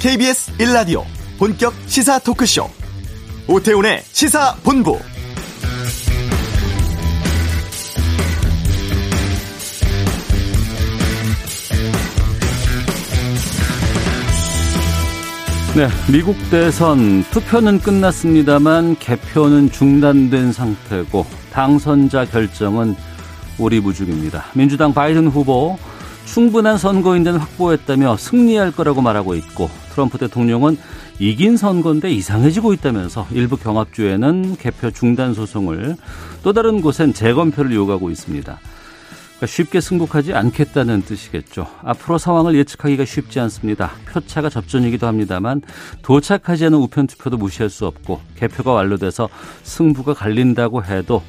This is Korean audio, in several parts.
KBS 1라디오 본격 시사 토크쇼 오태훈의 시사본부 네, 미국 대선 투표는 끝났습니다만 개표는 중단된 상태고 당선자 결정은 오리무중입니다. 민주당 바이든 후보 충분한 선거인단 확보했다며 승리할 거라고 말하고 있고 트럼프 대통령은 이긴 선거인데 이상해지고 있다면서 일부 경합주에는 개표 중단 소송을 또 다른 곳엔 재검표를 요구하고 있습니다. 그러니까 쉽게 승복하지 않겠다는 뜻이겠죠. 앞으로 상황을 예측하기가 쉽지 않습니다. 표차가 접전이기도 합니다만 도착하지 않은 우편 투표도 무시할 수 없고 개표가 완료돼서 승부가 갈린다고 해도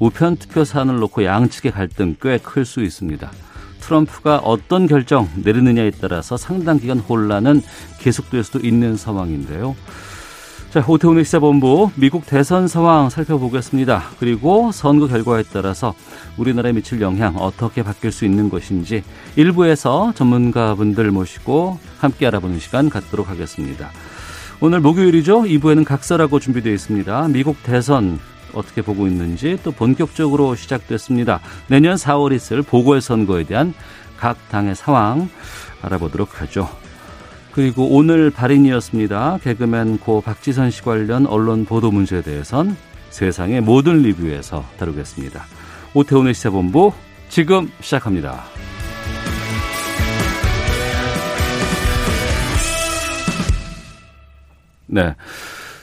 우편 투표 사안을 놓고 양측의 갈등 꽤 클 수 있습니다. 트럼프가 어떤 결정 내리느냐에 따라서 상당 기간 혼란은 계속될 수도 있는 상황인데요. 자, 오태훈의 시사본부 미국 대선 상황 살펴보겠습니다. 그리고 선거 결과에 따라서 우리나라에 미칠 영향 어떻게 바뀔 수 있는 것인지 일부에서 전문가분들 모시고 함께 알아보는 시간 갖도록 하겠습니다. 오늘 목요일이죠. 2부에는 각설하고 준비되어 있습니다. 미국 대선 어떻게 보고 있는지 또 본격적으로 시작됐습니다. 내년 4월 있을 보궐선거에 대한 각 당의 상황 알아보도록 하죠. 그리고 오늘 발인이었습니다. 개그맨 고 박지선 씨 관련 언론 보도 문제에 대해선 세상의 모든 리뷰에서 다루겠습니다. 오태훈의 시사본부 지금 시작합니다. 네.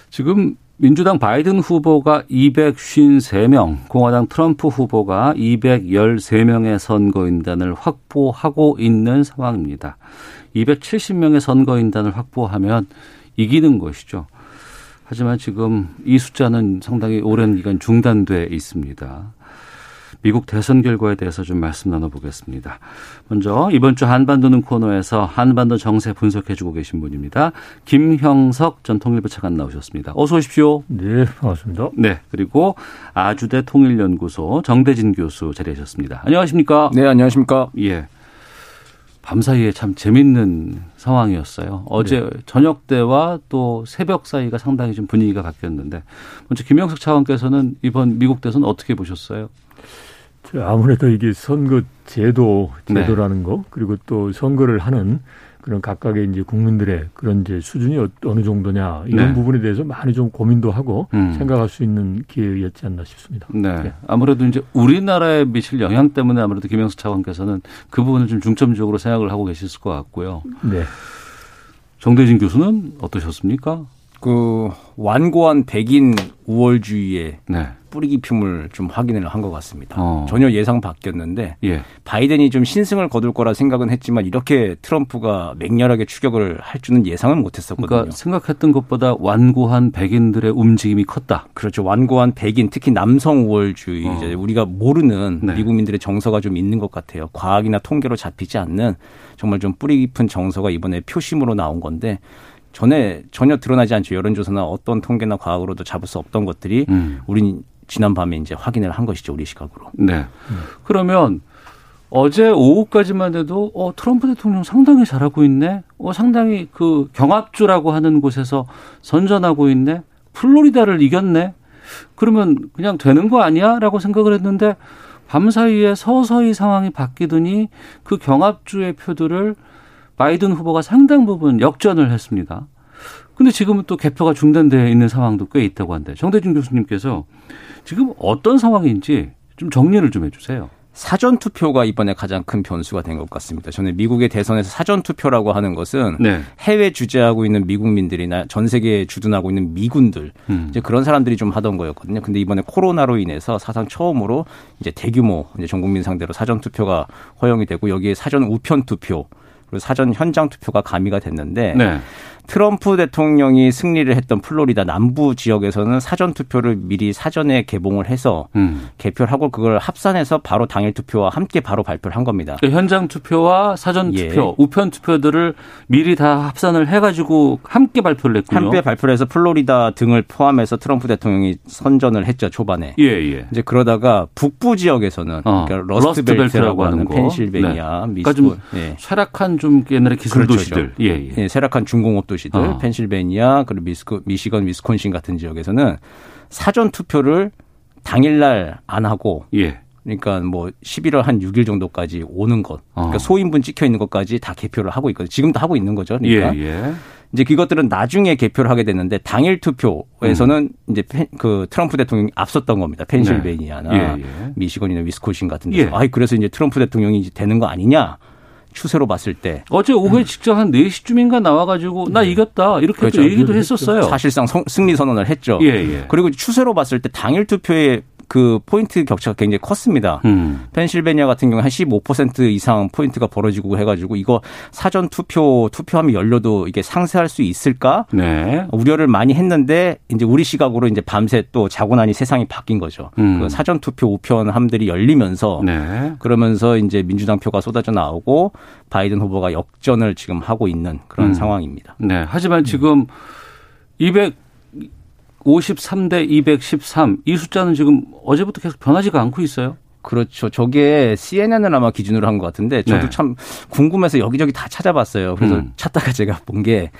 지금 민주당 바이든 후보가 253명, 공화당 트럼프 후보가 213명의 선거인단을 확보하고 있는 상황입니다. 270명의 선거인단을 확보하면 이기는 것이죠. 하지만 지금 이 숫자는 상당히 오랜 기간 중단돼 있습니다. 미국 대선 결과에 대해서 좀 말씀 나눠보겠습니다. 먼저 이번 주 한반도는 코너에서 한반도 정세 분석해주고 계신 분입니다. 김형석 전 통일부 차관 나오셨습니다. 어서 오십시오. 네, 반갑습니다. 네, 그리고 아주대 통일연구소 정대진 교수 자리하셨습니다. 안녕하십니까? 네, 안녕하십니까? 예. 밤사이에 참 재밌는 상황이었어요. 어제 네. 저녁 때와 또 새벽 사이가 상당히 좀 분위기가 바뀌었는데 먼저 김영석 차관께서는 이번 미국 대선 어떻게 보셨어요? 아무래도 이게 선거 제도 네. 제도라는 네. 거 그리고 또 선거를 하는 그런 각각의 이제 국민들의 그런 이제 수준이 어, 어느 정도냐 이런 네. 부분에 대해서 많이 좀 고민도 하고 음. 생각할 수 있는 기회였지 않나 싶습니다. 네. 네. 아무래도 이제 우리나라에 미칠 영향 때문에 아무래도 김영수 차관께서는 그 부분을 좀 중점적으로 생각을 하고 계셨을 것 같고요. 네. 정대진 교수는 어떠셨습니까? 그 완고한 백인 우월주의에 네. 뿌리 깊음을 좀 확인을 한 것 같습니다. 어. 전혀 예상 바뀌었는데 예. 바이든이 좀 신승을 거둘 거라 생각은 했지만 이렇게 트럼프가 맹렬하게 추격을 할 줄은 예상은 못했었거든요. 그러니까 생각했던 것보다 완고한 백인들의 움직임이 컸다. 그렇죠. 완고한 백인 특히 남성 우월주의 어. 이제 우리가 모르는 네. 미국민들의 정서가 좀 있는 것 같아요. 과학이나 통계로 잡히지 않는 정말 좀 뿌리 깊은 정서가 이번에 표심으로 나온 건데 전에 전혀 드러나지 않죠. 여론조사나 어떤 통계나 과학으로도 잡을 수 없던 것들이 음. 우린 지난 밤에 이제 확인을 한 것이죠. 우리 시각으로. 네. 음. 그러면 어제 오후까지만 해도 어 트럼프 대통령 상당히 잘하고 있네. 어 상당히 그 경합주라고 하는 곳에서 선전하고 있네. 플로리다를 이겼네. 그러면 그냥 되는 거 아니야라고 생각을 했는데 밤 사이에 서서히 상황이 바뀌더니 그 경합주의 표들을 바이든 후보가 상당 부분 역전을 했습니다. 근데 지금은 또 개표가 중단되어 있는 상황도 꽤 있다고 한데 정대준 교수님께서 지금 어떤 상황인지 좀 정리를 좀 해주세요. 사전 투표가 이번에 가장 큰 변수가 된 것 같습니다. 저는 미국의 대선에서 사전 투표라고 하는 것은 네. 해외 주재하고 있는 미국민들이나 전 세계에 주둔하고 있는 미군들 음. 이제 그런 사람들이 좀 하던 거였거든요. 근데 이번에 코로나로 인해서 사상 처음으로 이제 대규모 이제 전 국민 상대로 사전 투표가 허용이 되고 여기에 사전 우편 투표 그리고 사전 현장 투표가 가미가 됐는데 네. 트럼프 대통령이 승리를 했던 플로리다 남부 지역에서는 사전 투표를 미리 사전에 개봉을 해서 음. 개표를 하고 그걸 합산해서 바로 당일 투표와 함께 바로 발표를 한 겁니다. 그러니까 현장 투표와 사전 예. 투표, 우편 투표들을 미리 다 합산을 해가지고 함께 발표를 했군요. 함께 발표를 해서 플로리다 등을 포함해서 트럼프 대통령이 선전을 했죠 초반에. 예, 예. 이제 그러다가 북부 지역에서는 어. 그러니까 러스트벨트라고 하는 펜실베니아, 네. 미시건, 그러니까 좀 예. 쇠락한 좀 옛날에 기술 그렇죠. 도시들, 예, 예. 예, 쇠락한 중공업 도 시들, 어. 펜실베니아 그리고 미스코, 미시건, 위스콘신 같은 지역에서는 사전 투표를 당일날 안 하고 예. 그러니까 뭐 11월 한 6일 정도까지 오는 것, 그러니까 어. 소인분 찍혀 있는 것까지 다 개표를 하고 있거든요. 지금도 하고 있는 거죠. 그러니까 예, 예. 이제 그것들은 나중에 개표를 하게 됐는데 당일 투표에서는 음. 이제 그 트럼프 대통령이 앞섰던 겁니다. 펜실베니아나 네. 예, 예. 미시건이나 위스콘신 같은 데서. 예. 아이 그래서 이제 트럼프 대통령이 이제 되는 거 아니냐? 추세로 봤을 때 어제 오후에 음. 직접 한 4시쯤인가 나와가지고 나 네. 이겼다 이렇게 그렇죠. 얘기도 했었어요. 사실상 승리 선언을 했죠. 예, 예. 그리고 추세로 봤을 때 당일 투표에 그 포인트 격차가 굉장히 컸습니다. 음. 펜실베니아 같은 경우 한15% 이상 포인트가 벌어지고 해가지고 이거 사전 투표 투표함이 열려도 이게 상쇄할 수 있을까? 네. 우려를 많이 했는데 이제 우리 시각으로 이제 밤새 또 자고 나니 세상이 바뀐 거죠. 음. 그 사전 투표 우편함들이 열리면서 네. 그러면서 이제 민주당 표가 쏟아져 나오고 바이든 후보가 역전을 지금 하고 있는 그런 음. 상황입니다. 네. 하지만 지금 200 53대 213. 이 숫자는 지금 어제부터 계속 변하지가 않고 있어요. 그렇죠. 저게 CNN을 아마 기준으로 한 것 같은데 저도 네. 참 궁금해서 여기저기 다 찾아봤어요. 그래서 음. 찾다가 제가 본 게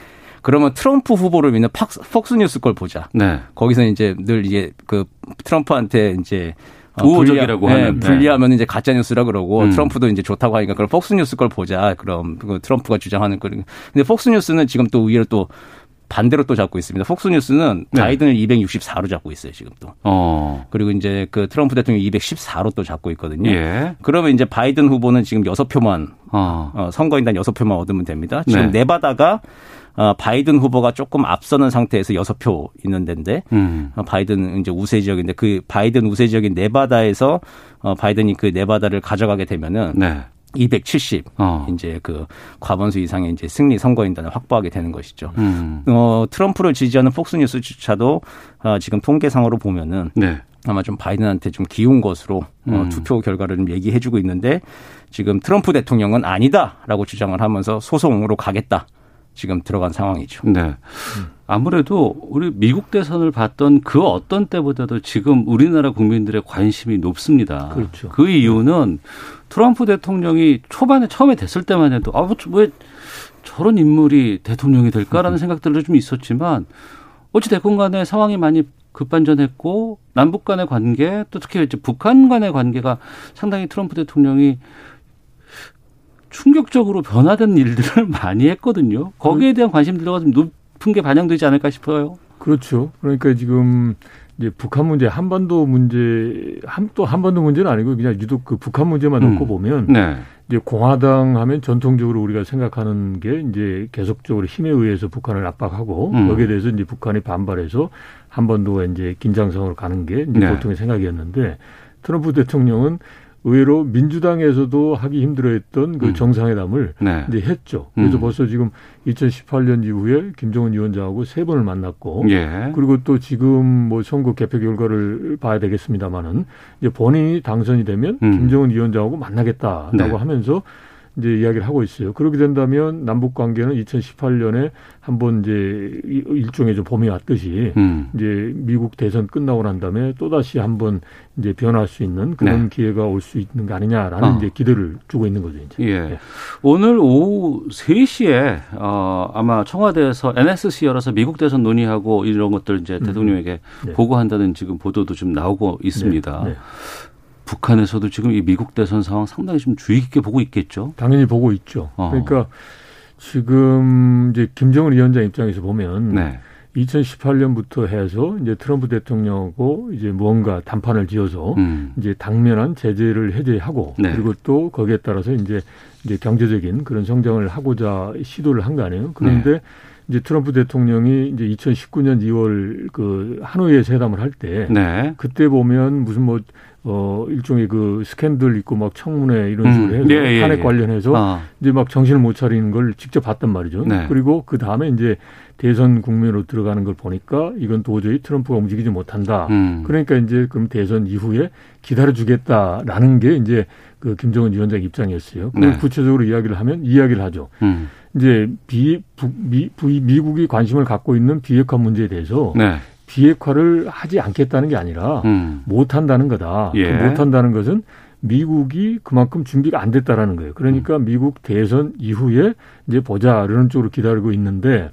그러면 트럼프 후보를 믿는 팍스, 폭스뉴스 걸 보자. 네. 거기서 이제 늘 이게 그 트럼프한테 이제 어, 우호적이라고 불리, 하는 네, 불리하면 이제 가짜 뉴스라 그러고 음. 트럼프도 이제 좋다고 하니까 그럼 폭스 뉴스 걸 보자. 그럼 그 트럼프가 주장하는 거. 근데 폭스 뉴스는 지금 또 의외로 또 반대로 또 잡고 있습니다. 폭스뉴스는 네. 바이든을 264로 잡고 있어요, 지금 또. 어. 그리고 이제 그 트럼프 대통령 214로 또 잡고 있거든요. 예. 그러면 이제 바이든 후보는 지금 6표만 어. 어 선거인단 6표만 얻으면 됩니다. 지금 네. 네바다가 어, 바이든 후보가 조금 앞서는 상태에서 6표 있는 데인데 음. 어, 바이든 이제 우세 지역인데 그 바이든 우세 지역인 네바다에서 어, 바이든이 그 네바다를 가져가게 되면은 네. 270 어. 이제 그 과반수 이상의 이제 승리 선거인단을 확보하게 되는 것이죠. 음. 어 트럼프를 지지하는 폭스뉴스조차도 어, 지금 통계상으로 보면은 네. 아마 좀 바이든한테 좀 기운 것으로 어, 음. 어, 투표 결과를 좀 얘기해주고 있는데 지금 트럼프 대통령은 아니다라고 주장을 하면서 소송으로 가겠다. 지금 들어간 상황이죠. 네. 아무래도 우리 미국 대선을 봤던 그 어떤 때보다도 지금 우리나라 국민들의 관심이 높습니다. 그렇죠. 그 이유는 트럼프 대통령이 초반에 처음에 됐을 때만 해도 아, 왜 저런 인물이 대통령이 될까라는 생각들도 좀 있었지만 어찌 됐건 간에 상황이 많이 급반전했고 남북 간의 관계 또 특히 이제 북한 간의 관계가 상당히 트럼프 대통령이 충격적으로 변화된 일들을 많이 했거든요. 거기에 대한 관심 들어가 좀 높은 게 반영되지 않을까 싶어요. 그렇죠. 그러니까 지금 이제 북한 문제, 한반도 문제, 한, 또 한반도 문제는 아니고 그냥 유독 그 북한 문제만 음. 놓고 보면 네. 이제 공화당 하면 전통적으로 우리가 생각하는 게 이제 계속적으로 힘에 의해서 북한을 압박하고 음. 거기에 대해서 이제 북한이 반발해서 한반도가 이제 긴장성으로 가는 게 이제 네. 보통의 생각이었는데 트럼프 대통령은 의외로 민주당에서도 하기 힘들어했던 그 음. 정상회담을 네. 이제 했죠. 그래서 음. 벌써 지금 2018년 이후에 김정은 위원장하고 세 번을 만났고, 예. 그리고 또 지금 뭐 선거 개표 결과를 봐야 되겠습니다만은 이제 본인이 당선이 되면 음. 김정은 위원장하고 만나겠다라고 네. 하면서 이제 이야기를 하고 있어요. 그렇게 된다면 남북 관계는 2018년에 한번 이제 일종의 좀 봄이 왔듯이 음. 이제 미국 대선 끝나고 난 다음에 또 다시 한번 이제 변할 수 있는 그런 네. 기회가 올 수 있는 거 아니냐라는 어. 이제 기대를 주고 있는 거죠. 이제. 예. 네. 오늘 오후 3시에 어 아마 청와대에서 NSC 열어서 미국 대선 논의하고 이런 것들 이제 음. 대통령에게 네. 보고한다는 지금 보도도 좀 나오고 있습니다. 북한에서도 지금 이 미국 대선 상황 상당히 좀 주의 깊게 보고 있겠죠. 당연히 보고 있죠. 어. 그러니까 지금 이제 김정은 위원장 입장에서 보면 네. 2018년부터 해서 이제 트럼프 대통령하고 이제 무언가 단판을 지어서 음. 이제 당면한 제재를 해제하고 네. 그리고 또 거기에 따라서 이제 이제 경제적인 그런 성장을 하고자 시도를 한 거 아니에요. 그런데 네. 이제 트럼프 대통령이 이제 2019년 2월 그 하노이에서 회담을 할때 네. 그때 보면 무슨 뭐 어, 일종의 그 스캔들 있고 막 청문회 이런 음. 식으로 해서 예, 예, 탄핵 예. 관련해서 아. 이제 막 정신을 못 차리는 걸 직접 봤단 말이죠. 네. 그리고 그 다음에 이제 대선 국면으로 들어가는 걸 보니까 이건 도저히 트럼프가 움직이지 못한다. 음. 그러니까 이제 그럼 대선 이후에 기다려주겠다라는 게 이제 그 김정은 위원장 입장이었어요. 그걸 네. 구체적으로 이야기를 하면 이야기를 하죠. 음. 이제 비, 부, 미, 부, 미국이 관심을 갖고 있는 비핵화 문제에 대해서 네. 비핵화를 하지 않겠다는 게 아니라 음. 못 한다는 거다. 예. 그 못한다는 것은 미국이 그만큼 준비가 안 됐다라는 거예요. 그러니까 음. 미국 대선 이후에 이제 보자 이런 쪽으로 기다리고 있는데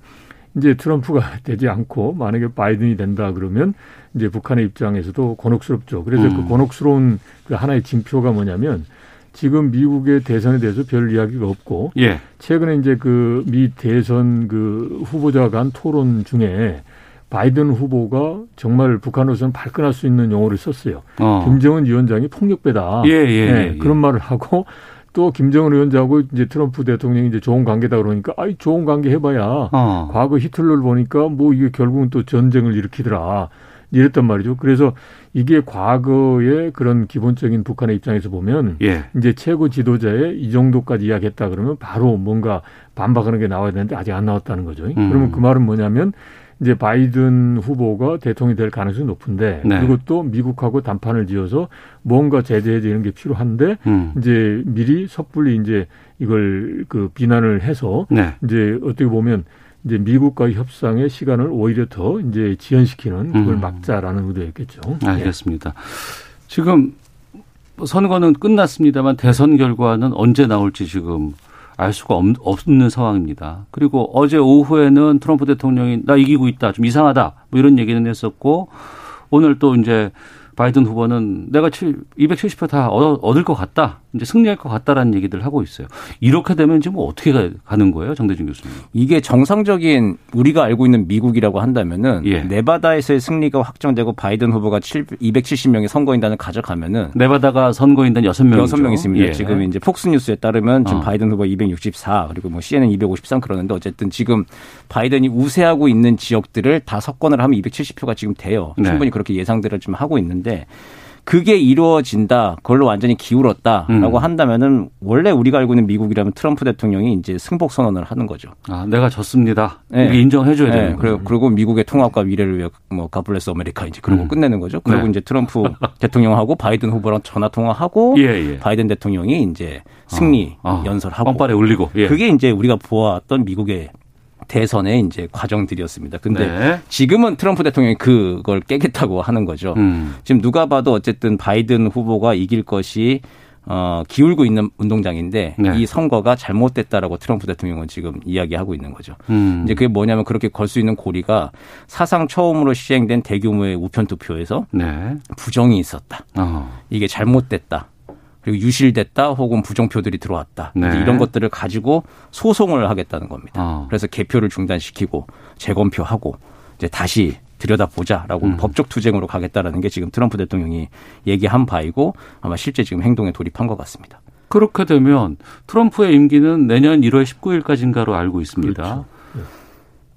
이제 트럼프가 되지 않고 만약에 바이든이 된다 그러면 이제 북한의 입장에서도 곤혹스럽죠. 그래서 그 음. 그 곤혹스러운 그 하나의 징표가 뭐냐면 지금 미국의 대선에 대해서 별 이야기가 없고 예. 최근에 이제 그 미 대선 그 후보자 간 토론 중에 바이든 후보가 정말 북한으로서는 발끈할 수 있는 용어를 썼어요. 어. 김정은 위원장이 폭력배다. 예, 예, 네, 예, 그런 말을 하고 또 김정은 위원장하고 이제 트럼프 대통령이 이제 좋은 관계다 그러니까 아이 좋은 관계 해봐야 어. 과거 히틀러를 보니까 뭐 이게 결국은 또 전쟁을 일으키더라. 이랬단 말이죠. 그래서 이게 과거의 그런 기본적인 북한의 입장에서 보면 예. 이제 최고 지도자의 이 정도까지 이야기했다 그러면 바로 뭔가 반박하는 게 나와야 되는데 아직 안 나왔다는 거죠. 음. 그러면 그 말은 뭐냐면 이제 바이든 후보가 대통령이 될 가능성이 높은데 네. 그리고 또 미국하고 담판을 지어서 뭔가 제재 해제 이런 게 필요한데 음. 이제 미리 섣불리 이제 이걸 그 비난을 해서 네. 이제 어떻게 보면 이제 미국과의 협상의 시간을 오히려 더 이제 지연시키는 그걸 음. 막자라는 의도였겠죠. 알겠습니다. 네. 지금 선거는 끝났습니다만 대선 결과는 언제 나올지 지금 알 수가 없 는 상황입니다. 그리고 어제 오후에는 트럼프 대통령이 나 이기고 있다, 좀 이상하다, 뭐 이런 얘기는 했었고 오늘 또 이제 바이든 후보는 내가 270표 다 얻을 것 같다. 이제 승리할 것 같다라는 얘기들 하고 있어요. 이렇게 되면 지금 어떻게 가는 거예요, 정대진 교수님? 이게 정상적인 우리가 알고 있는 미국이라고 한다면은 예. 네바다에서의 승리가 확정되고 바이든 후보가 270명의 선거인단을 가져가면은 네바다가 선거인단 6명 6명 있습니다. 예. 지금 이제 폭스뉴스에 따르면 지금 어. 바이든 후보 264 그리고 뭐 CNN 253 그러는데 어쨌든 지금 바이든이 우세하고 있는 지역들을 다 석권을 하면 270표가 지금 돼요. 네. 충분히 그렇게 예상들을 좀 하고 있는데 그게 이루어진다. 그걸로 완전히 기울었다라고 음. 한다면은 원래 우리가 알고 있는 미국이라면 트럼프 대통령이 이제 승복 선언을 하는 거죠. 아, 내가 졌습니다. 네. 인정해 줘야 네. 되는 거죠. 그리고, 그리고 미국의 통합과 미래를 위해 뭐 God bless America 이제 그러고 음. 끝내는 거죠. 그리고 네. 이제 트럼프 대통령하고 바이든 후보랑 전화 통화하고 예, 예. 바이든 대통령이 이제 승리 아, 아. 연설하고 뻔뻔에 울리고 예. 그게 이제 우리가 보았던 미국의 대선의 이제 과정들이었습니다. 근데 네. 지금은 트럼프 대통령이 그걸 깨겠다고 하는 거죠. 음. 지금 누가 봐도 어쨌든 바이든 후보가 이길 것이 어, 기울고 있는 운동장인데 네. 이 선거가 잘못됐다라고 트럼프 대통령은 지금 이야기하고 있는 거죠. 음. 이제 그게 뭐냐면 그렇게 걸 수 있는 고리가 사상 처음으로 시행된 대규모의 우편 투표에서 네. 부정이 있었다. 어. 이게 잘못됐다. 그리고 유실됐다 혹은 부정표들이 들어왔다. 네. 이런 것들을 가지고 소송을 하겠다는 겁니다. 어. 그래서 개표를 중단시키고 재검표하고 이제 다시 들여다보자라고 음. 법적 투쟁으로 가겠다라는 게 지금 트럼프 대통령이 얘기한 바이고 아마 실제 지금 행동에 돌입한 것 같습니다. 그렇게 되면 트럼프의 임기는 내년 1월 19일까지인가로 알고 있습니다. 그렇죠. 네.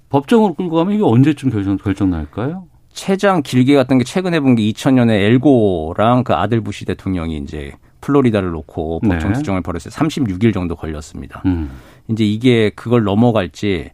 법정으로 끌고 가면 이게 언제쯤 결정, 결정 날까요? 최장 길게 갔던 게 최근에 본 게 2000년에 엘고랑 그 아들 부시 대통령이 이제 플로리다를 놓고 네. 법정 투쟁을 벌였어요. 36일 정도 걸렸습니다. 음. 이제 이게 그걸 넘어갈지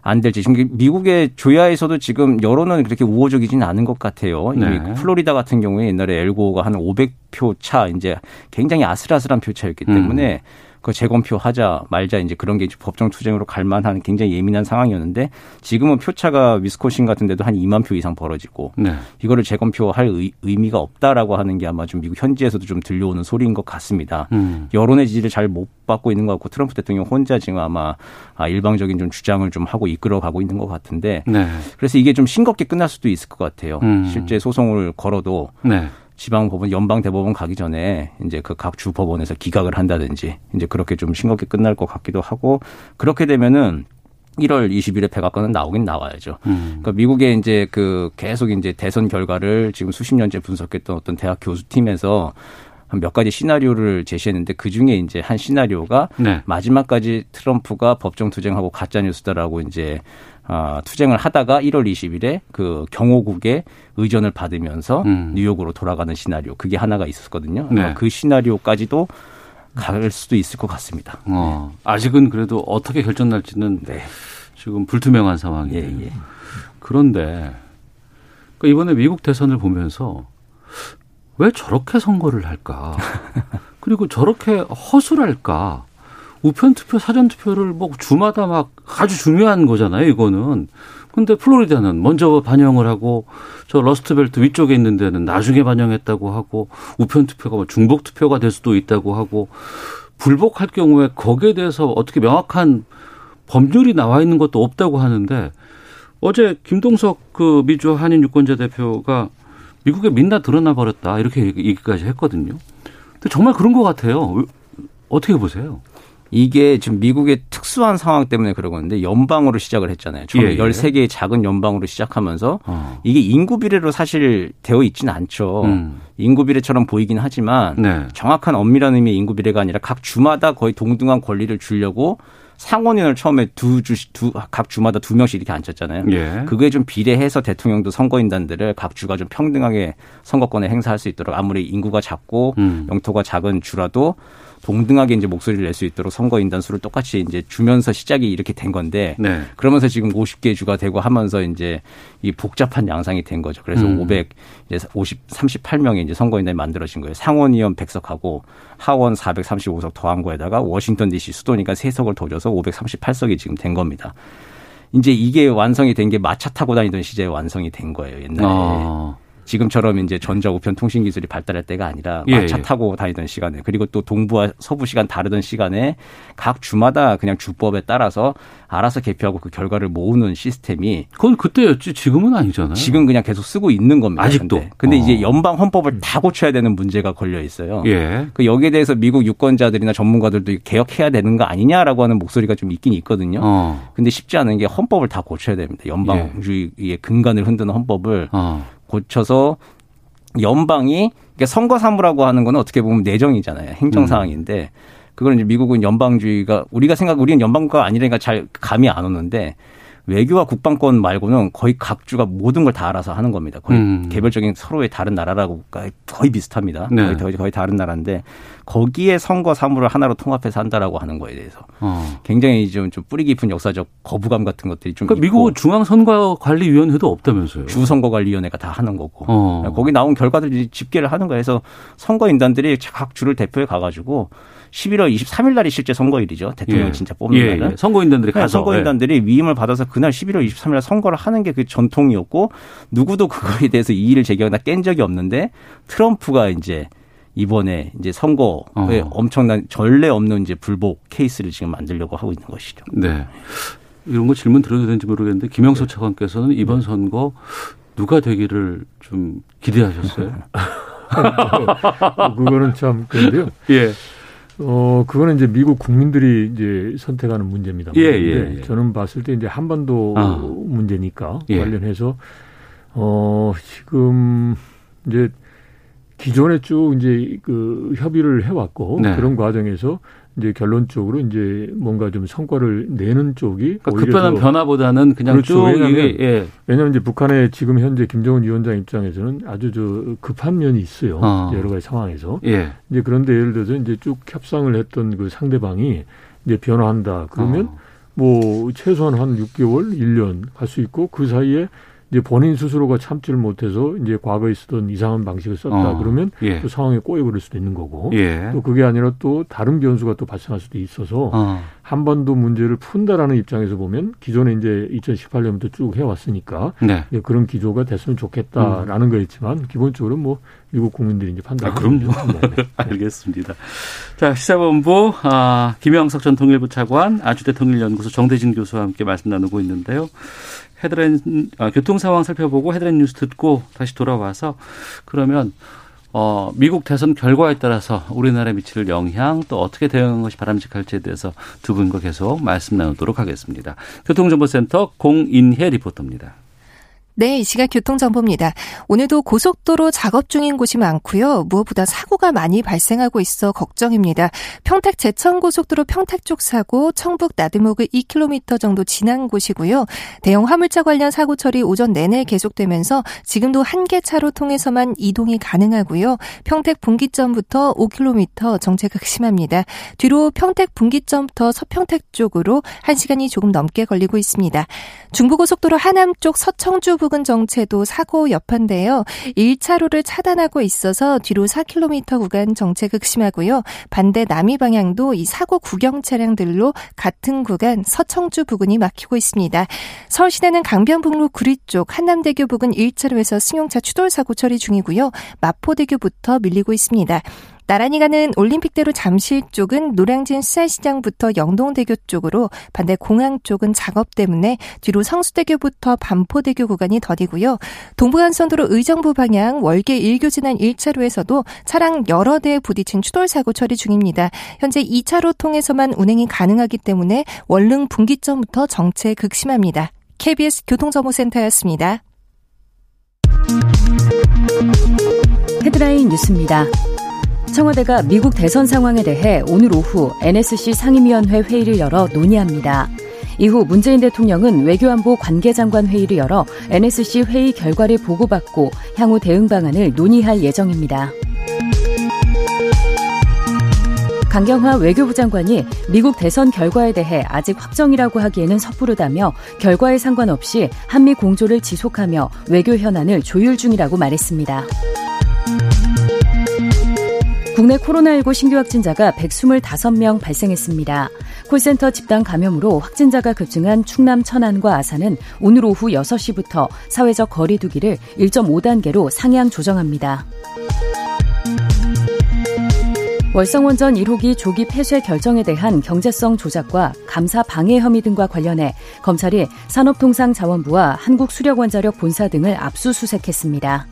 안 될지 지금 미국의 조야에서도 지금 여론은 그렇게 우호적이지는 않은 것 같아요. 네. 플로리다 같은 경우에 옛날에 엘고가 한 500표 차 이제 굉장히 아슬아슬한 표차였기 때문에 음. 그 재검표 하자 말자 이제 그런 게 법정 투쟁으로 갈 만한 굉장히 예민한 상황이었는데 지금은 표차가 위스콘신 같은 데도 한 2만 표 이상 벌어지고 네. 이거를 재검표할 의, 미가 없다라고 하는 게 아마 좀 미국 현지에서도 좀 들려오는 소리인 것 같습니다. 음. 여론의 지지를 잘 못 받고 있는 것 같고 트럼프 대통령 혼자 지금 아마 아, 일방적인 좀 주장을 좀 하고 이끌어가고 있는 것 같은데 네. 그래서 이게 좀 싱겁게 끝날 수도 있을 것 같아요. 음. 실제 소송을 걸어도 네. 지방 법원, 연방 대법원 가기 전에 이제 그 각 주 법원에서 기각을 한다든지 이제 그렇게 좀 싱겁게 끝날 것 같기도 하고 그렇게 되면은 1월 20일에 백악관은 나오긴 나와야죠. 음. 그러니까 미국의 이제 그 계속 이제 대선 결과를 지금 수십 년째 분석했던 어떤 대학 교수팀에서 한몇 가지 시나리오를 제시했는데 그 중에 이제 한 시나리오가 네. 마지막까지 트럼프가 법정 투쟁하고 가짜 뉴스다라고 이제 어, 투쟁을 하다가 1월 20일에 그 경호국의 의전을 받으면서 음. 뉴욕으로 돌아가는 시나리오 그게 하나가 있었거든요. 네. 그 시나리오까지도 갈 수도 있을 것 같습니다. 어, 네. 아직은 그래도 어떻게 결정날지는 네. 지금 불투명한 상황이에요. 예, 예. 그런데 그 이번에 미국 대선을 보면서 왜 저렇게 선거를 할까? 그리고 저렇게 허술할까? 우편 투표, 사전 투표를 뭐 주마다 막 아주 중요한 거잖아요, 이거는. 근데 플로리다는 먼저 반영을 하고 저 러스트벨트 위쪽에 있는 데는 나중에 반영했다고 하고 우편 투표가 뭐 중복 투표가 될 수도 있다고 하고 불복할 경우에 거기에 대해서 어떻게 명확한 법률이 나와 있는 것도 없다고 하는데 어제 김동석 그 미주 한인 유권자 대표가 미국에 민나 드러나 버렸다 이렇게 얘기까지 했거든요. 근데 정말 그런 것 같아요. 어떻게 보세요? 이게 지금 미국의 특수한 상황 때문에 그런 건데 연방으로 시작을 했잖아요. 처음에 예, 예. 13개의 작은 연방으로 시작하면서 어. 이게 인구 비례로 사실 되어 있지는 않죠. 음. 인구 비례처럼 보이긴 하지만 네. 정확한 엄밀한 의미의 인구 비례가 아니라 각 주마다 거의 동등한 권리를 주려고 상원의원을 처음에 두 주, 두, 각 주마다 두 명씩 이렇게 앉혔잖아요. 예. 그거에 좀 비례해서 대통령도 선거인단들을 각 주가 좀 평등하게 선거권을 행사할 수 있도록 아무리 인구가 작고 음. 영토가 작은 주라도 동등하게 이제 목소리를 낼 수 있도록 선거 인단 수를 똑같이 이제 주면서 시작이 이렇게 된 건데 네. 그러면서 지금 50개 주가 되고 하면서 이제 이 복잡한 양상이 된 거죠. 그래서 음. 500 이제 50 38명의 이제 선거 인단이 만들어진 거예요. 상원 의원 100석하고 하원 435석 더한 거에다가 워싱턴 DC 수도니까 3석을 더 줘서 538석이 지금 된 겁니다. 이제 이게 완성이 된 게 마차 타고 다니던 시제에 완성이 된 거예요, 옛날에. 아. 지금처럼 이제 전자 우편 통신 기술이 발달할 때가 아니라 예, 마차 예. 타고 다니던 시간에 그리고 또 동부와 서부 시간 다르던 시간에 각 주마다 그냥 주법에 따라서 알아서 개표하고 그 결과를 모으는 시스템이 그건 그때였지 지금은 아니잖아요. 지금 그냥 계속 쓰고 있는 겁니다. 아직도. 근데, 근데 어. 이제 연방 헌법을 다 고쳐야 되는 문제가 걸려 있어요. 예. 그 여기에 대해서 미국 유권자들이나 전문가들도 개혁해야 되는 거 아니냐라고 하는 목소리가 좀 있긴 있거든요. 어. 근데 쉽지 않은 게 헌법을 다 고쳐야 됩니다. 연방주의의 예. 근간을 흔드는 헌법을 어. 고쳐서 연방이 그러니까 선거 사무라고 하는 거는 어떻게 보면 내정이잖아요. 행정 사항인데 그걸 이제 미국은 연방주의가 우리가 생각 우리는 연방국가 아니라니까 잘 감이 안 오는데 외교와 국방권 말고는 거의 각 주가 모든 걸 다 알아서 하는 겁니다. 거의 음. 개별적인 서로의 다른 나라라고 거의 비슷합니다. 네. 거의, 거의 다른 나라인데 거기에 선거 사무를 하나로 통합해서 한다라고 하는 거에 대해서 어. 굉장히 좀, 좀 뿌리 깊은 역사적 거부감 같은 것들이 좀 그러니까 미국 중앙선거관리위원회도 없다면서요? 주선거관리위원회가 다 하는 거고 어. 거기 나온 결과들이 집계를 하는 거에서 선거인단들이 각 주를 대표해 가가지고 11월 23일 날이 실제 선거일이죠. 대통령 예. 진짜 뽑는 예, 날은. 예. 선거인단들이 네, 가서. 선거인단들이 예. 위임을 받아서 그날 11월 23일 날 선거를 하는 게 그 전통이었고 누구도 그거에 대해서 이의를 제기하거나 깬 적이 없는데 트럼프가 이제 이번에 이제 선거에 어. 엄청난 전례 없는 이제 불복 케이스를 지금 만들려고 하고 있는 것이죠. 네. 이런 거 질문 드려도 되는지 모르겠는데 김영석 네. 차관께서는 이번 네. 선거 누가 되기를 좀 기대하셨어요? 그거는 참 그런데요. 예. 어, 그거는 이제 미국 국민들이 이제 선택하는 문제입니다. 예, 예, 예. 저는 봤을 때 이제 한반도 아. 문제니까 예. 관련해서 어, 지금 이제 기존에 쭉 이제 그 협의를 해왔고 네. 그런 과정에서 이제 결론적으로 이제 뭔가 좀 성과를 내는 쪽이 그러니까 급변한 변화보다는 그냥 그렇죠. 쭉 왜냐하면, 예. 왜냐하면 이제 북한의 지금 현재 김정은 위원장 입장에서는 아주 저 급한 면이 있어요. 어. 여러 가지 상황에서. 예. 이제 그런데 예를 들어서 이제 쭉 협상을 했던 그 상대방이 이제 변화한다. 그러면 어. 뭐 최소한 한 6개월, 1년 갈 수 있고 그 사이에 이제 본인 스스로가 참지를 못해서 이제 과거에 쓰던 이상한 방식을 썼다 어, 그러면 예. 또 상황에 꼬여 버릴 수도 있는 거고 예. 또 그게 아니라 또 다른 변수가 또 발생할 수도 있어서 어. 한 번도 문제를 푼다라는 입장에서 보면 기존에 이제 2018년부터 쭉 해왔으니까 네. 그런 기조가 됐으면 좋겠다라는 음. 거였지만 기본적으로 뭐 미국 국민들이 이제 판단하는 아, 그럼요. 네, 네. 알겠습니다. 자 시사본부 아, 김영석 전 통일부 차관 아주대 통일연구소 정대진 교수와 함께 말씀 나누고 있는데요. 헤드라인 아, 교통 상황 살펴보고 헤드라인 뉴스 듣고 다시 돌아와서 그러면 어, 미국 대선 결과에 따라서 우리나라에 미칠 영향 또 어떻게 대응하는 것이 바람직할지에 대해서 두 분과 계속 말씀 나누도록 하겠습니다. 교통정보센터 공인혜 리포터입니다. 네, 이 시각 교통정보입니다. 오늘도 고속도로 작업 중인 곳이 많고요. 무엇보다 사고가 많이 발생하고 있어 걱정입니다. 평택 제천고속도로 평택 쪽 사고, 청북 나드목을 2km 정도 지난 곳이고요. 대형 화물차 관련 사고 처리 오전 내내 계속되면서 지금도 한 개 차로 통해서만 이동이 가능하고요. 평택 분기점부터 5km 정체가 심합니다. 뒤로 평택 분기점부터 서평택 쪽으로 1시간이 조금 넘게 걸리고 있습니다. 중부고속도로 하남 쪽 서청주 부근 정체도 사고 여파인데요. 1차로를 차단하고 있어서 뒤로 4km 구간 정체 극심하고요. 반대 남이 방향도 이 사고 구경 차량들로 같은 구간 서청주 부근이 막히고 있습니다. 서울시내는 강변북로 구리 쪽 한남대교 부근 1차로에서 승용차 추돌 사고 처리 중이고요. 마포대교부터 밀리고 있습니다. 나란히 가는 올림픽대로 잠실 쪽은 노량진 수산시장부터 영동대교 쪽으로 반대 공항 쪽은 작업 때문에 뒤로 성수대교부터 반포대교 구간이 더디고요. 동부간선도로 의정부 방향 월계 1교 지난 1차로에서도 차량 여러 대에 부딪힌 추돌사고 처리 중입니다. 현재 2차로 통해서만 운행이 가능하기 때문에 원릉 분기점부터 정체 극심합니다. KBS 교통정보센터였습니다. 헤드라인 뉴스입니다. 청와대가 미국 대선 상황에 대해 오늘 오후 NSC 상임위원회 회의를 열어 논의합니다. 이후 문재인 대통령은 외교안보 관계장관 회의를 열어 NSC 회의 결과를 보고받고 향후 대응 방안을 논의할 예정입니다. 강경화 외교부 장관이 미국 대선 결과에 대해 아직 확정이라고 하기에는 섣부르다며 결과에 상관없이 한미 공조를 지속하며 외교 현안을 조율 중이라고 말했습니다. 국내 코로나19 신규 확진자가 125명 발생했습니다. 콜센터 집단 감염으로 확진자가 급증한 충남 천안과 아산은 오늘 오후 6시부터 사회적 거리 두기를 1.5단계로 상향 조정합니다. 월성원전 1호기 조기 폐쇄 결정에 대한 경제성 조작과 감사 방해 혐의 등과 관련해 검찰이 산업통상자원부와 한국수력원자력 본사 등을 압수수색했습니다.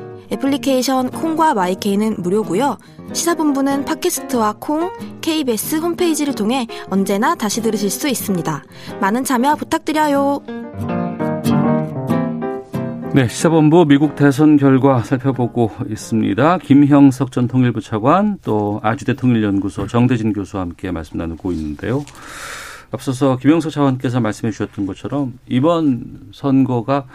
애플리케이션 콩과 마이케이는 무료고요. 시사본부는 팟캐스트와 콩, KBS 홈페이지를 통해 언제나 다시 들으실 수 있습니다. 많은 참여 부탁드려요. 네, 시사본부 미국 대선 결과 살펴보고 있습니다. 김형석 전 통일부 차관 또 아주대 통일연구소 정대진 교수와 함께 말씀 나누고 있는데요. 앞서서 김영석 차관께서 말씀해 주셨던 것처럼 이번 선거가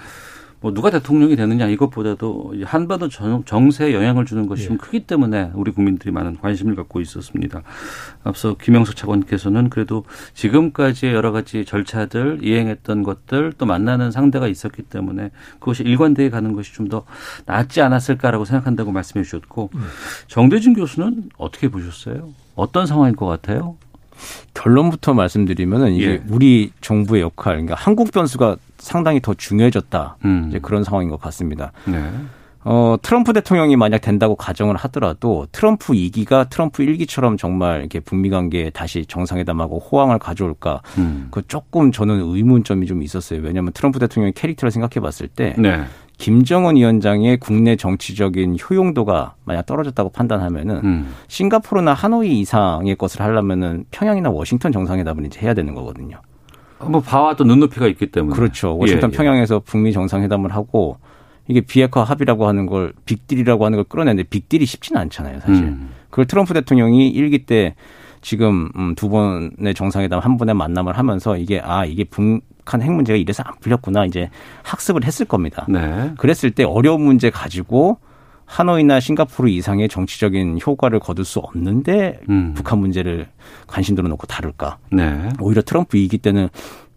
뭐 누가 대통령이 되느냐 이것보다도 한반도 정세에 영향을 주는 것이 예. 좀 크기 때문에 우리 국민들이 많은 관심을 갖고 있었습니다. 앞서 김영석 차관께서는 그래도 지금까지의 여러 가지 절차들 이행했던 것들 또 만나는 상대가 있었기 때문에 그것이 일관되게 가는 것이 좀 더 낫지 않았을까라고 생각한다고 말씀해 주셨고 예. 정대진 교수는 어떻게 보셨어요? 어떤 상황일 것 같아요? 결론부터 말씀드리면은 이게 예. 우리 정부의 역할, 그러니까 한국 변수가 상당히 더 중요해졌다. 음. 이제 그런 상황인 것 같습니다. 네. 어, 트럼프 대통령이 만약 된다고 가정을 하더라도 트럼프 2기가 트럼프 1기처럼 정말 이렇게 북미 관계에 다시 정상회담하고 호황을 가져올까? 음. 그 조금 저는 의문점이 좀 있었어요. 왜냐하면 트럼프 대통령의 캐릭터를 생각해 봤을 때 네. 김정은 위원장의 국내 정치적인 효용도가 만약 떨어졌다고 판단하면은 음. 싱가포르나 하노이 이상의 것을 하려면은 평양이나 워싱턴 정상회담을 이제 해야 되는 거거든요. 뭐 바와 또 눈높이가 있기 때문에 그렇죠. 워싱턴 예, 예. 평양에서 북미 정상회담을 하고 이게 비핵화 합의라고 하는 걸 빅딜이라고 하는 걸 끌어내는데 빅딜이 쉽지는 않잖아요, 사실. 음. 그걸 트럼프 대통령이 일기 때 지금 음, 두 번의 정상회담 한 번의 만남을 하면서 이게 아 이게 북한 핵 문제가 이래서 안 풀렸구나 이제 학습을 했을 겁니다. 네. 그랬을 때 어려운 문제 가지고 하노이나 싱가포르 이상의 정치적인 효과를 거둘 수 없는데 음. 북한 문제를 관심들어 놓고 다룰까? 네. 오히려 트럼프 이기 때는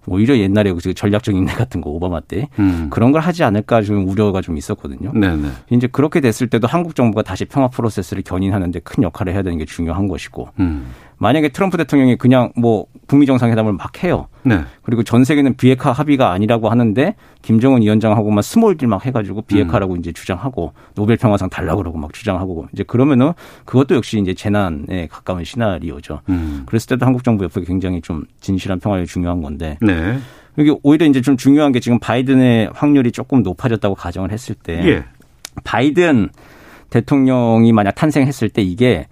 오히려 옛날에 그 전략적인 인내 같은 거 오바마 때 음. 그런 걸 하지 않을까 좀 우려가 좀 있었거든요. 네네. 이제 그렇게 됐을 때도 한국 정부가 다시 평화 프로세스를 견인하는데 큰 역할을 해야 되는 게 중요한 것이고 음. 만약에 트럼프 대통령이 그냥 뭐 북미 정상회담을 막 해요. 네. 그리고 전 세계는 비핵화 합의가 아니라고 하는데 김정은 위원장하고만 small deal 막 해가지고 비핵화라고 음. 이제 주장하고 노벨 평화상 달라고 그러고 막 주장하고 이제 그러면은 그것도 역시 이제 재난에 가까운 시나리오죠. 음. 그랬을 때도 한국 정부 옆에 굉장히 좀 진실한 평화가 중요한 건데. 네. 여기 오히려 이제 좀 중요한 게 지금 바이든의 확률이 조금 높아졌다고 가정을 했을 때 예. 바이든 대통령이 만약 탄생했을 때 이게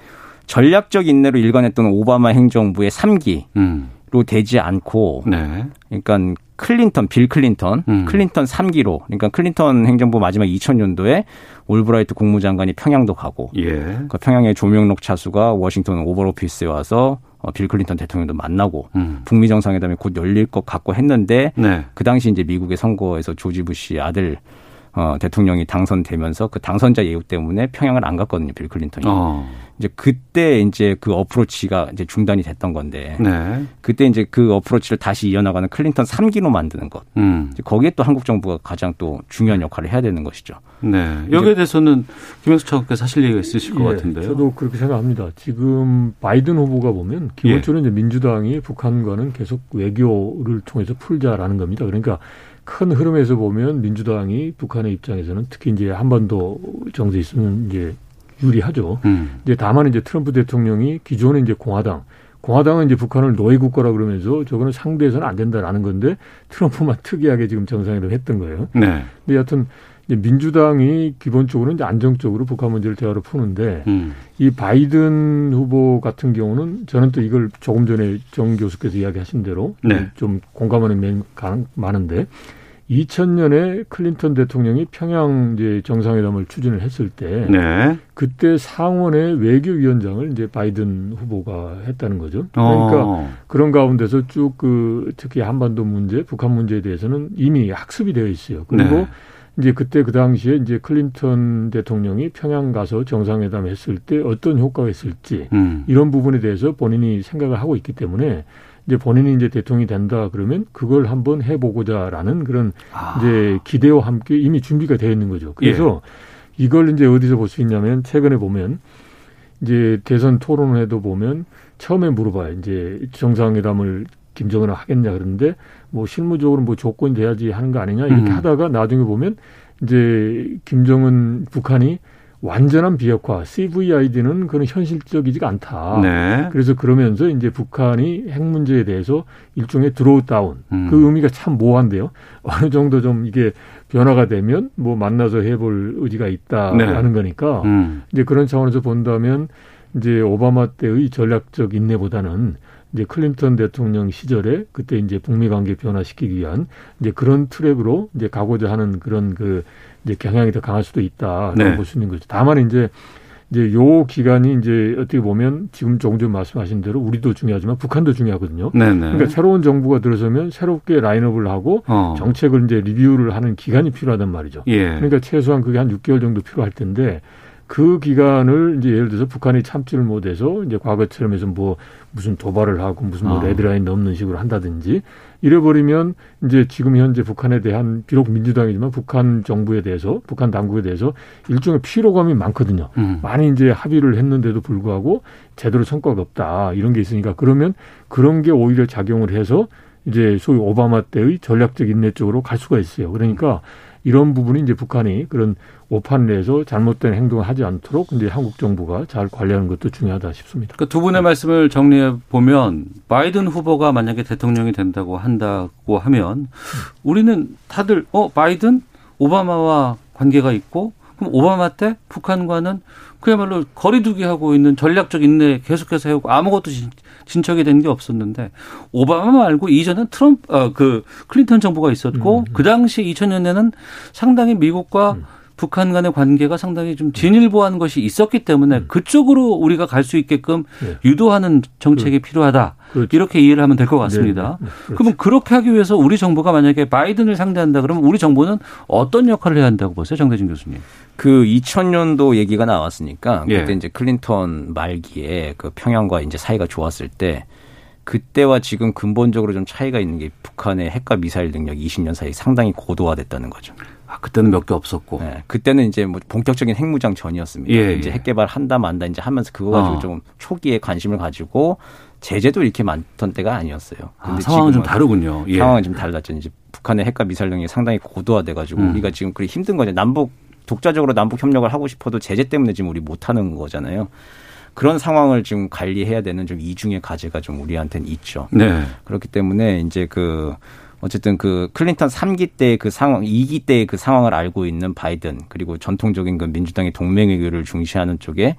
전략적 인내로 일관했던 오바마 행정부의 3기로 음. 되지 않고 네. 그러니까 클린턴, 빌 클린턴, 음. 클린턴 3기로 그러니까 클린턴 행정부 마지막 2000년도에 올브라이트 국무장관이 평양도 가고 예. 그 평양의 조명록 차수가 워싱턴 오버오피스에 와서 어, 빌 클린턴 대통령도 만나고 음. 북미 정상회담이 곧 열릴 것 같고 했는데 네. 그 당시 이제 미국의 선거에서 조지 부시 아들 어, 대통령이 당선되면서 그 당선자 예우 때문에 평양을 안 갔거든요, 빌 클린턴이. 어. 이제 그때 이제 그 어프로치가 이제 중단이 됐던 건데. 네. 그때 이제 그 어프로치를 다시 이어나가는 클린턴 3기로 만드는 것. 음. 거기에 또 한국 정부가 가장 또 중요한 역할을 해야 되는 것이죠. 네. 여기에 대해서는 김영수 차관께서 사실 얘기가 있으실 것 예, 같은데요. 저도 그렇게 생각합니다. 지금 바이든 후보가 보면 기본적으로 예. 이제 민주당이 북한과는 계속 외교를 통해서 풀자라는 겁니다. 그러니까 큰 흐름에서 보면 민주당이 북한의 입장에서는 특히 이제 한반도 정세 있으면 이제 유리하죠. 음. 이제 다만 이제 트럼프 대통령이 기존에 이제 공화당 공화당은 이제 북한을 노예 국가라 그러면서 저거는 상대해서는 안 된다라는 건데 트럼프만 특이하게 지금 정상회담 했던 거예요. 네. 근데 여하튼 민주당이 기본적으로 이제 안정적으로 북한 문제를 대화로 푸는데 음. 이 바이든 후보 같은 경우는 저는 또 이걸 조금 전에 정 교수께서 이야기하신 대로 네. 좀 공감하는 면이 많은데 2000년에 클린턴 대통령이 평양 이제 정상회담을 추진을 했을 때 네. 그때 상원의 외교위원장을 이제 바이든 후보가 했다는 거죠. 그러니까 어. 그런 가운데서 쭉 그 특히 한반도 문제, 북한 문제에 대해서는 이미 학습이 되어 있어요. 그리고 네. 이제 그때 그 당시에 이제 클린턴 대통령이 평양 가서 정상회담 했을 때 어떤 효과가 있을지 음. 이런 부분에 대해서 본인이 생각을 하고 있기 때문에 이제 본인이 이제 대통령이 된다 그러면 그걸 한번 해보고자라는 그런 아. 이제 기대와 함께 이미 준비가 되어 있는 거죠. 그래서 예. 이걸 이제 어디서 볼 수 있냐면 최근에 보면 이제 대선 토론회도 보면 처음에 물어봐요. 이제 정상회담을 김정은을 하겠냐 그러는데 뭐 실무적으로 뭐 조건이 돼야지 하는 거 아니냐 이렇게 음. 하다가 나중에 보면 이제 김정은 북한이 완전한 비핵화, CVID는 그런 현실적이지가 않다. 네. 그래서 그러면서 이제 북한이 핵 문제에 대해서 일종의 draw down, 음. 그 의미가 참 모호한데요. 어느 정도 좀 이게 변화가 되면 뭐 만나서 해볼 의지가 있다라는 네. 거니까 음. 이제 그런 차원에서 본다면 이제 오바마 때의 전략적 인내보다는 이제 클린턴 대통령 시절에 그때 이제 북미 관계 변화시키기 위한 이제 그런 트랙으로 이제 가고자 하는 그런 그 이제 경향이 더 강할 수도 있다라고 네. 볼수 있는 거죠. 다만 이제 이제 요 기간이 이제 어떻게 보면 지금 조금 전 말씀하신 대로 우리도 중요하지만 북한도 중요하거든요. 네네. 네. 그러니까 새로운 정부가 들어서면 새롭게 라인업을 하고 어. 정책을 이제 리뷰를 하는 기간이 필요하단 말이죠. 예. 그러니까 최소한 그게 한 6개월 정도 필요할 텐데 그 기간을 이제 예를 들어서 북한이 참지를 못해서 이제 과거처럼 해서 뭐 무슨 도발을 하고 무슨 뭐 어. 레드라인 넘는 식으로 한다든지 이래버리면 이제 지금 현재 북한에 대한 비록 민주당이지만 북한 정부에 대해서 북한 당국에 대해서 일종의 피로감이 많거든요. 음. 많이 이제 합의를 했는데도 불구하고 제대로 성과가 없다 이런 게 있으니까 그러면 그런 게 오히려 작용을 해서 이제 소위 오바마 때의 전략적 인내 쪽으로 갈 수가 있어요. 그러니까 이런 부분이 이제 북한이 그런 오판을 내서 잘못된 행동을 하지 않도록 이제 한국 정부가 잘 관리하는 것도 중요하다 싶습니다. 그두 분의 네. 말씀을 정리해 보면 바이든 후보가 만약에 대통령이 된다고 한다고 하면 우리는 다들 어 바이든 오바마와 관계가 있고 그럼 오바마 때 북한과는 그야말로 거리두기 하고 있는 전략적 인내 계속해서 해오고 아무것도 진 척이 된 게 없었는데 오바마 말고 이전엔 트럼프 어, 그 클린턴 정부가 있었고 음, 음. 그 당시 2000년에는 상당히 미국과 음. 북한 간의 관계가 상당히 좀 진일보한 것이 있었기 때문에 음. 그쪽으로 우리가 갈 수 있게끔 네. 유도하는 정책이 그, 필요하다. 그렇죠. 이렇게 이해를 하면 될 것 같습니다. 네, 네, 네. 그러면 그렇게 하기 위해서 우리 정부가 만약에 바이든을 상대한다 그러면 우리 정부는 어떤 역할을 해야 한다고 보세요, 정대진 교수님? 그 2000년도 얘기가 나왔으니까 예. 그때 예. 이제 클린턴 말기에 그 평양과 이제 사이가 좋았을 때 그때와 지금 근본적으로 좀 차이가 있는 게 북한의 핵과 미사일 능력 20년 사이 상당히 고도화됐다는 거죠. 아, 그때는 몇 개 없었고. 네, 그때는 이제 뭐 본격적인 핵무장 전이었습니다. 예, 이제 예. 핵 개발 한다 만다 이제 하면서 그거 가지고 어. 좀 초기에 관심을 가지고 제재도 이렇게 많던 때가 아니었어요. 아, 근데 아, 상황은 좀 다르군요. 예. 상황은 좀 달랐죠. 이제 북한의 핵과 미사일 능력이 상당히 고도화돼 가지고 음. 우리가 지금 그리 힘든 거죠. 남북 독자적으로 남북 협력을 하고 싶어도 제재 때문에 지금 우리 못 하는 거잖아요. 그런 상황을 지금 관리해야 되는 좀 이중의 과제가 좀 우리한테는 있죠. 네. 그렇기 때문에 이제 그 어쨌든 그 클린턴 3기 때그 상황, 2기 때그 상황을 알고 있는 바이든 그리고 전통적인 그 민주당의 동맹 외교를 중시하는 쪽에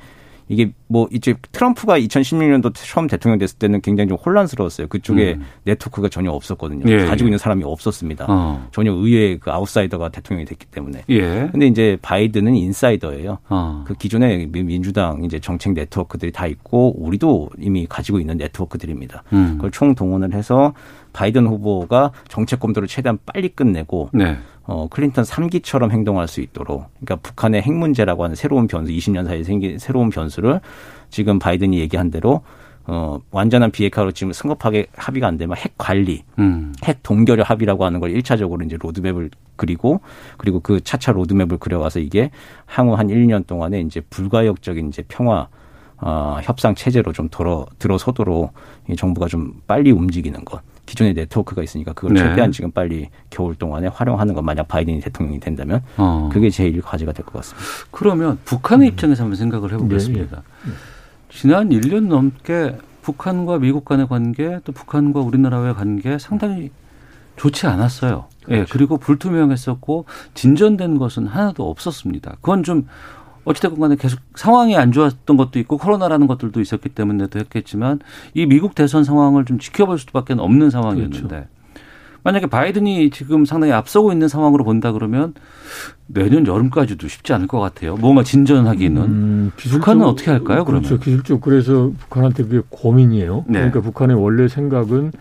이게 뭐 이제 트럼프가 2016년도 처음 대통령 됐을 때는 굉장히 좀 혼란스러웠어요. 그쪽에 음. 네트워크가 전혀 없었거든요. 예, 가지고 예. 있는 사람이 없었습니다. 어. 전혀 의외의 그 아웃사이더가 대통령이 됐기 때문에. 예. 근데 이제 바이든은 인사이더예요. 어. 그 기존에 민주당 이제 정책 네트워크들이 다 있고 우리도 이미 가지고 있는 네트워크들입니다. 음. 그걸 총 동원을 해서 바이든 후보가 정책 검토를 최대한 빨리 끝내고 네. 어, 클린턴 3기처럼 행동할 수 있도록 그러니까 북한의 핵 문제라고 하는 새로운 변수 20년 사이에 생긴 새로운 변수를 지금 바이든이 얘기한 대로 어, 완전한 비핵화로 지금 성급하게 합의가 안 되면 핵 관리, 음. 핵 동결의 합의라고 하는 걸 1차적으로 이제 로드맵을 그리고 그리고 그 차차 로드맵을 그려가서 이게 향후 한 1년 동안에 이제 불가역적인 이제 평화 어, 협상 체제로 좀 들어 들어서도록 이 정부가 좀 빨리 움직이는 것. 기존의 네트워크가 있으니까 그걸 네. 최대한 지금 빨리 겨울 동안에 활용하는 것 만약 바이든이 대통령이 된다면 어. 그게 제일 과제가 될 것 같습니다. 그러면 북한의 음. 입장에서 한번 생각을 해보겠습니다. 네, 네. 지난 1년 넘게 북한과 미국 간의 관계 또 북한과 우리나라의 관계 상당히 좋지 않았어요. 예, 그렇죠. 예, 그리고 불투명했었고 진전된 것은 하나도 없었습니다. 그건 좀 어찌됐건 간에 계속 상황이 안 좋았던 것도 있고 코로나라는 것들도 있었기 때문에도 했겠지만 이 미국 대선 상황을 좀 지켜볼 수밖에 없는 상황이었는데 그렇죠. 만약에 바이든이 지금 상당히 앞서고 있는 상황으로 본다 그러면 내년 여름까지도 쉽지 않을 것 같아요. 뭔가 진전하기는. 음, 북한은 어떻게 할까요? 그러면? 그렇죠. 기술적 그래서 북한한테 그게 고민이에요. 네. 그러니까 북한의 원래 생각은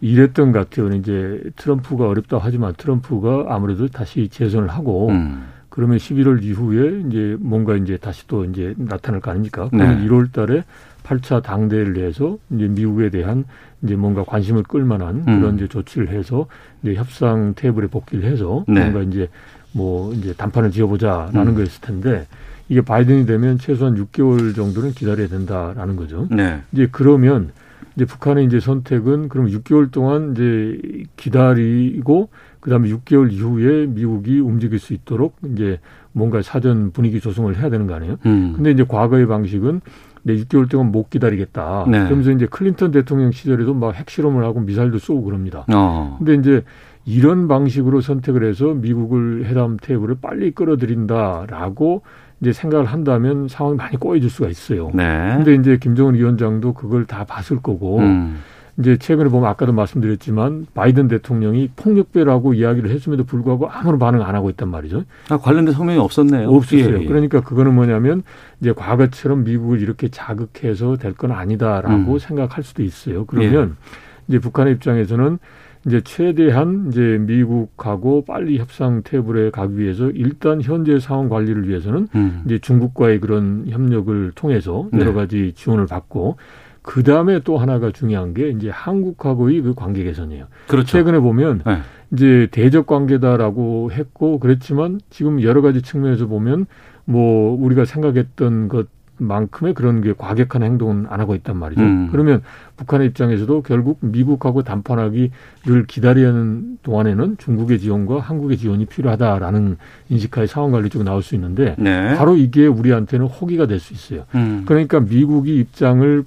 이랬던 것 같아요. 이제 트럼프가 어렵다 하지만 트럼프가 아무래도 다시 재선을 하고 음. 그러면 11월 이후에 이제 뭔가 이제 다시 또 이제 나타날 거 아닙니까? 그러면 네. 1월 달에 8차 당대회를 해서 이제 미국에 대한 이제 뭔가 관심을 끌만한 음. 그런 이제 조치를 해서 이제 협상 테이블에 복귀를 해서 네. 뭔가 이제 뭐 이제 단판을 지어보자라는 음. 거였을 텐데 이게 바이든이 되면 최소한 6개월 정도는 기다려야 된다라는 거죠. 네. 이제 그러면 이제 북한의 이제 선택은 그럼 6개월 동안 이제 기다리고 그다음에 6개월 이후에 미국이 움직일 수 있도록 이제 뭔가 사전 분위기 조성을 해야 되는 거 아니에요? 음. 근데 이제 과거의 방식은 내 6개월 동안 못 기다리겠다. 네. 그러면서 이제 클린턴 대통령 시절에도 막 핵실험을 하고 미사일도 쏘고 그럽니다. 어. 근데 이제 이런 방식으로 선택을 해서 미국을 회담 테이블을 빨리 끌어들인다라고 이제 생각을 한다면 상황이 많이 꼬여질 수가 있어요. 네. 근데 이제 김정은 위원장도 그걸 다 봤을 거고 음. 이제 최근에 보면 아까도 말씀드렸지만 바이든 대통령이 폭력배라고 이야기를 했음에도 불구하고 아무런 반응 안 하고 있단 말이죠. 아, 관련된 성명이 없었네요. 없었어요. 예, 예. 그러니까 그거는 뭐냐면 이제 과거처럼 미국을 이렇게 자극해서 될 건 아니다라고 음. 생각할 수도 있어요. 그러면 예. 이제 북한의 입장에서는 이제 최대한 이제 미국하고 빨리 협상 테이블에 가기 위해서 일단 현재 상황 관리를 위해서는 음. 이제 중국과의 그런 협력을 통해서 여러 네. 가지 지원을 받고 그 다음에 또 하나가 중요한 게 이제 한국하고의 그 관계 개선이에요. 그렇죠. 최근에 보면 네. 이제 대적 관계다라고 했고 그랬지만 지금 여러 가지 측면에서 보면 뭐 우리가 생각했던 것 만큼의 그런 게 과격한 행동은 안 하고 있단 말이죠. 음. 그러면 북한의 입장에서도 결국 미국하고 담판하기 를 기다려야 하는 동안에는 중국의 지원과 한국의 지원이 필요하다라는 인식하에 상황 관리 쪽에 나올 수 있는데 네. 바로 이게 우리한테는 호기가 될 수 있어요. 음. 그러니까 미국이 입장을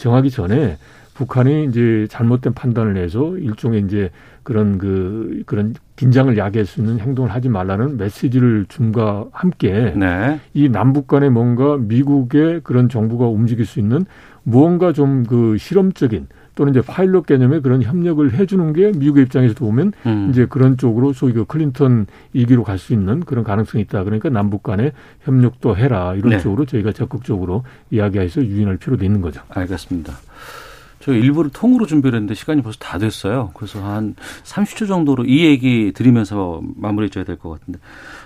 정하기 전에 북한이 이제 잘못된 판단을 해서 일종의 이제 그런 그 그런 긴장을 야기할 수 있는 행동을 하지 말라는 메시지를 줌과 함께 네. 이 남북 간에 뭔가 미국의 그런 정부가 움직일 수 있는 무언가 좀 그 실험적인 또는 이제 파일럿 개념의 그런 협력을 해주는 게 미국의 입장에서 보면 음. 이제 그런 쪽으로 소위 그 클린턴 이기로 갈 수 있는 그런 가능성이 있다. 그러니까 남북 간의 협력도 해라 이런 네. 쪽으로 저희가 적극적으로 이야기해서 유인할 필요도 있는 거죠. 알겠습니다. 저 일부를 통으로 준비를 했는데 시간이 벌써 다 됐어요. 그래서 한 30초 정도로 이 얘기 드리면서 마무리해 줘야 될 것 같은데.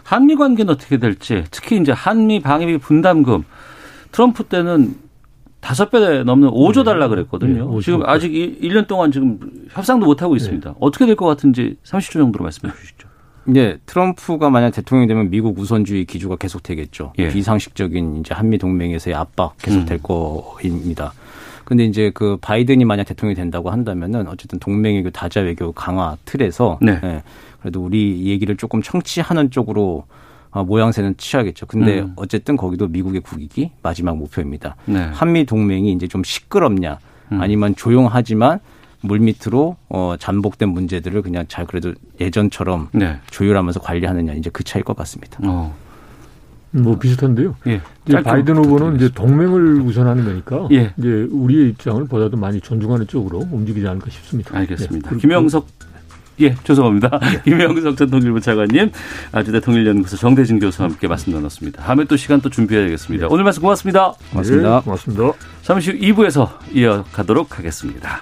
한미 관계는 어떻게 될지, 특히 이제 한미 방위비 분담금 트럼프 때는 다섯 배 넘는 5조 달라 그랬거든요. 네, 지금 아직 1년 동안 지금 협상도 못 하고 있습니다. 네. 어떻게 될 것 같은지 30초 정도로 말씀해 주시죠. 네, 트럼프가 만약 대통령이 되면 미국 우선주의 기조가 계속되겠죠. 예. 비상식적인 이제 한미 동맹에서의 압박 계속될 음. 거입니다. 근데 이제 그 바이든이 만약 대통령이 된다고 한다면은 어쨌든 동맹의 그 다자 외교 강화 틀에서 네. 네. 그래도 우리 얘기를 조금 청취하는 쪽으로 어, 모양새는 취하겠죠. 근데 음. 어쨌든 거기도 미국의 국익이 마지막 목표입니다. 네. 한미 동맹이 이제 좀 시끄럽냐 음. 아니면 조용하지만 물밑으로 어 잠복된 문제들을 그냥 잘 그래도 예전처럼 네. 조율하면서 관리하느냐 이제 그 차이일 것 같습니다. 어. 뭐 비슷한데요. 예. 이제 바이든 후보는 이제 동맹을 우선하는 거니까 예. 이제 우리의 입장을 보다도 많이 존중하는 쪽으로 움직이지 않을까 싶습니다. 알겠습니다. 네. 김영석 예, 죄송합니다. 네. 김영석 전 통일부 차관님, 아주대 통일연구소 정대진 교수와 함께 말씀 나눴습니다. 다음에 또 시간 또 준비해야겠습니다. 네. 오늘 말씀 고맙습니다. 고맙습니다. 네, 고맙습니다. 잠시 후 2부에서 이어가도록 하겠습니다.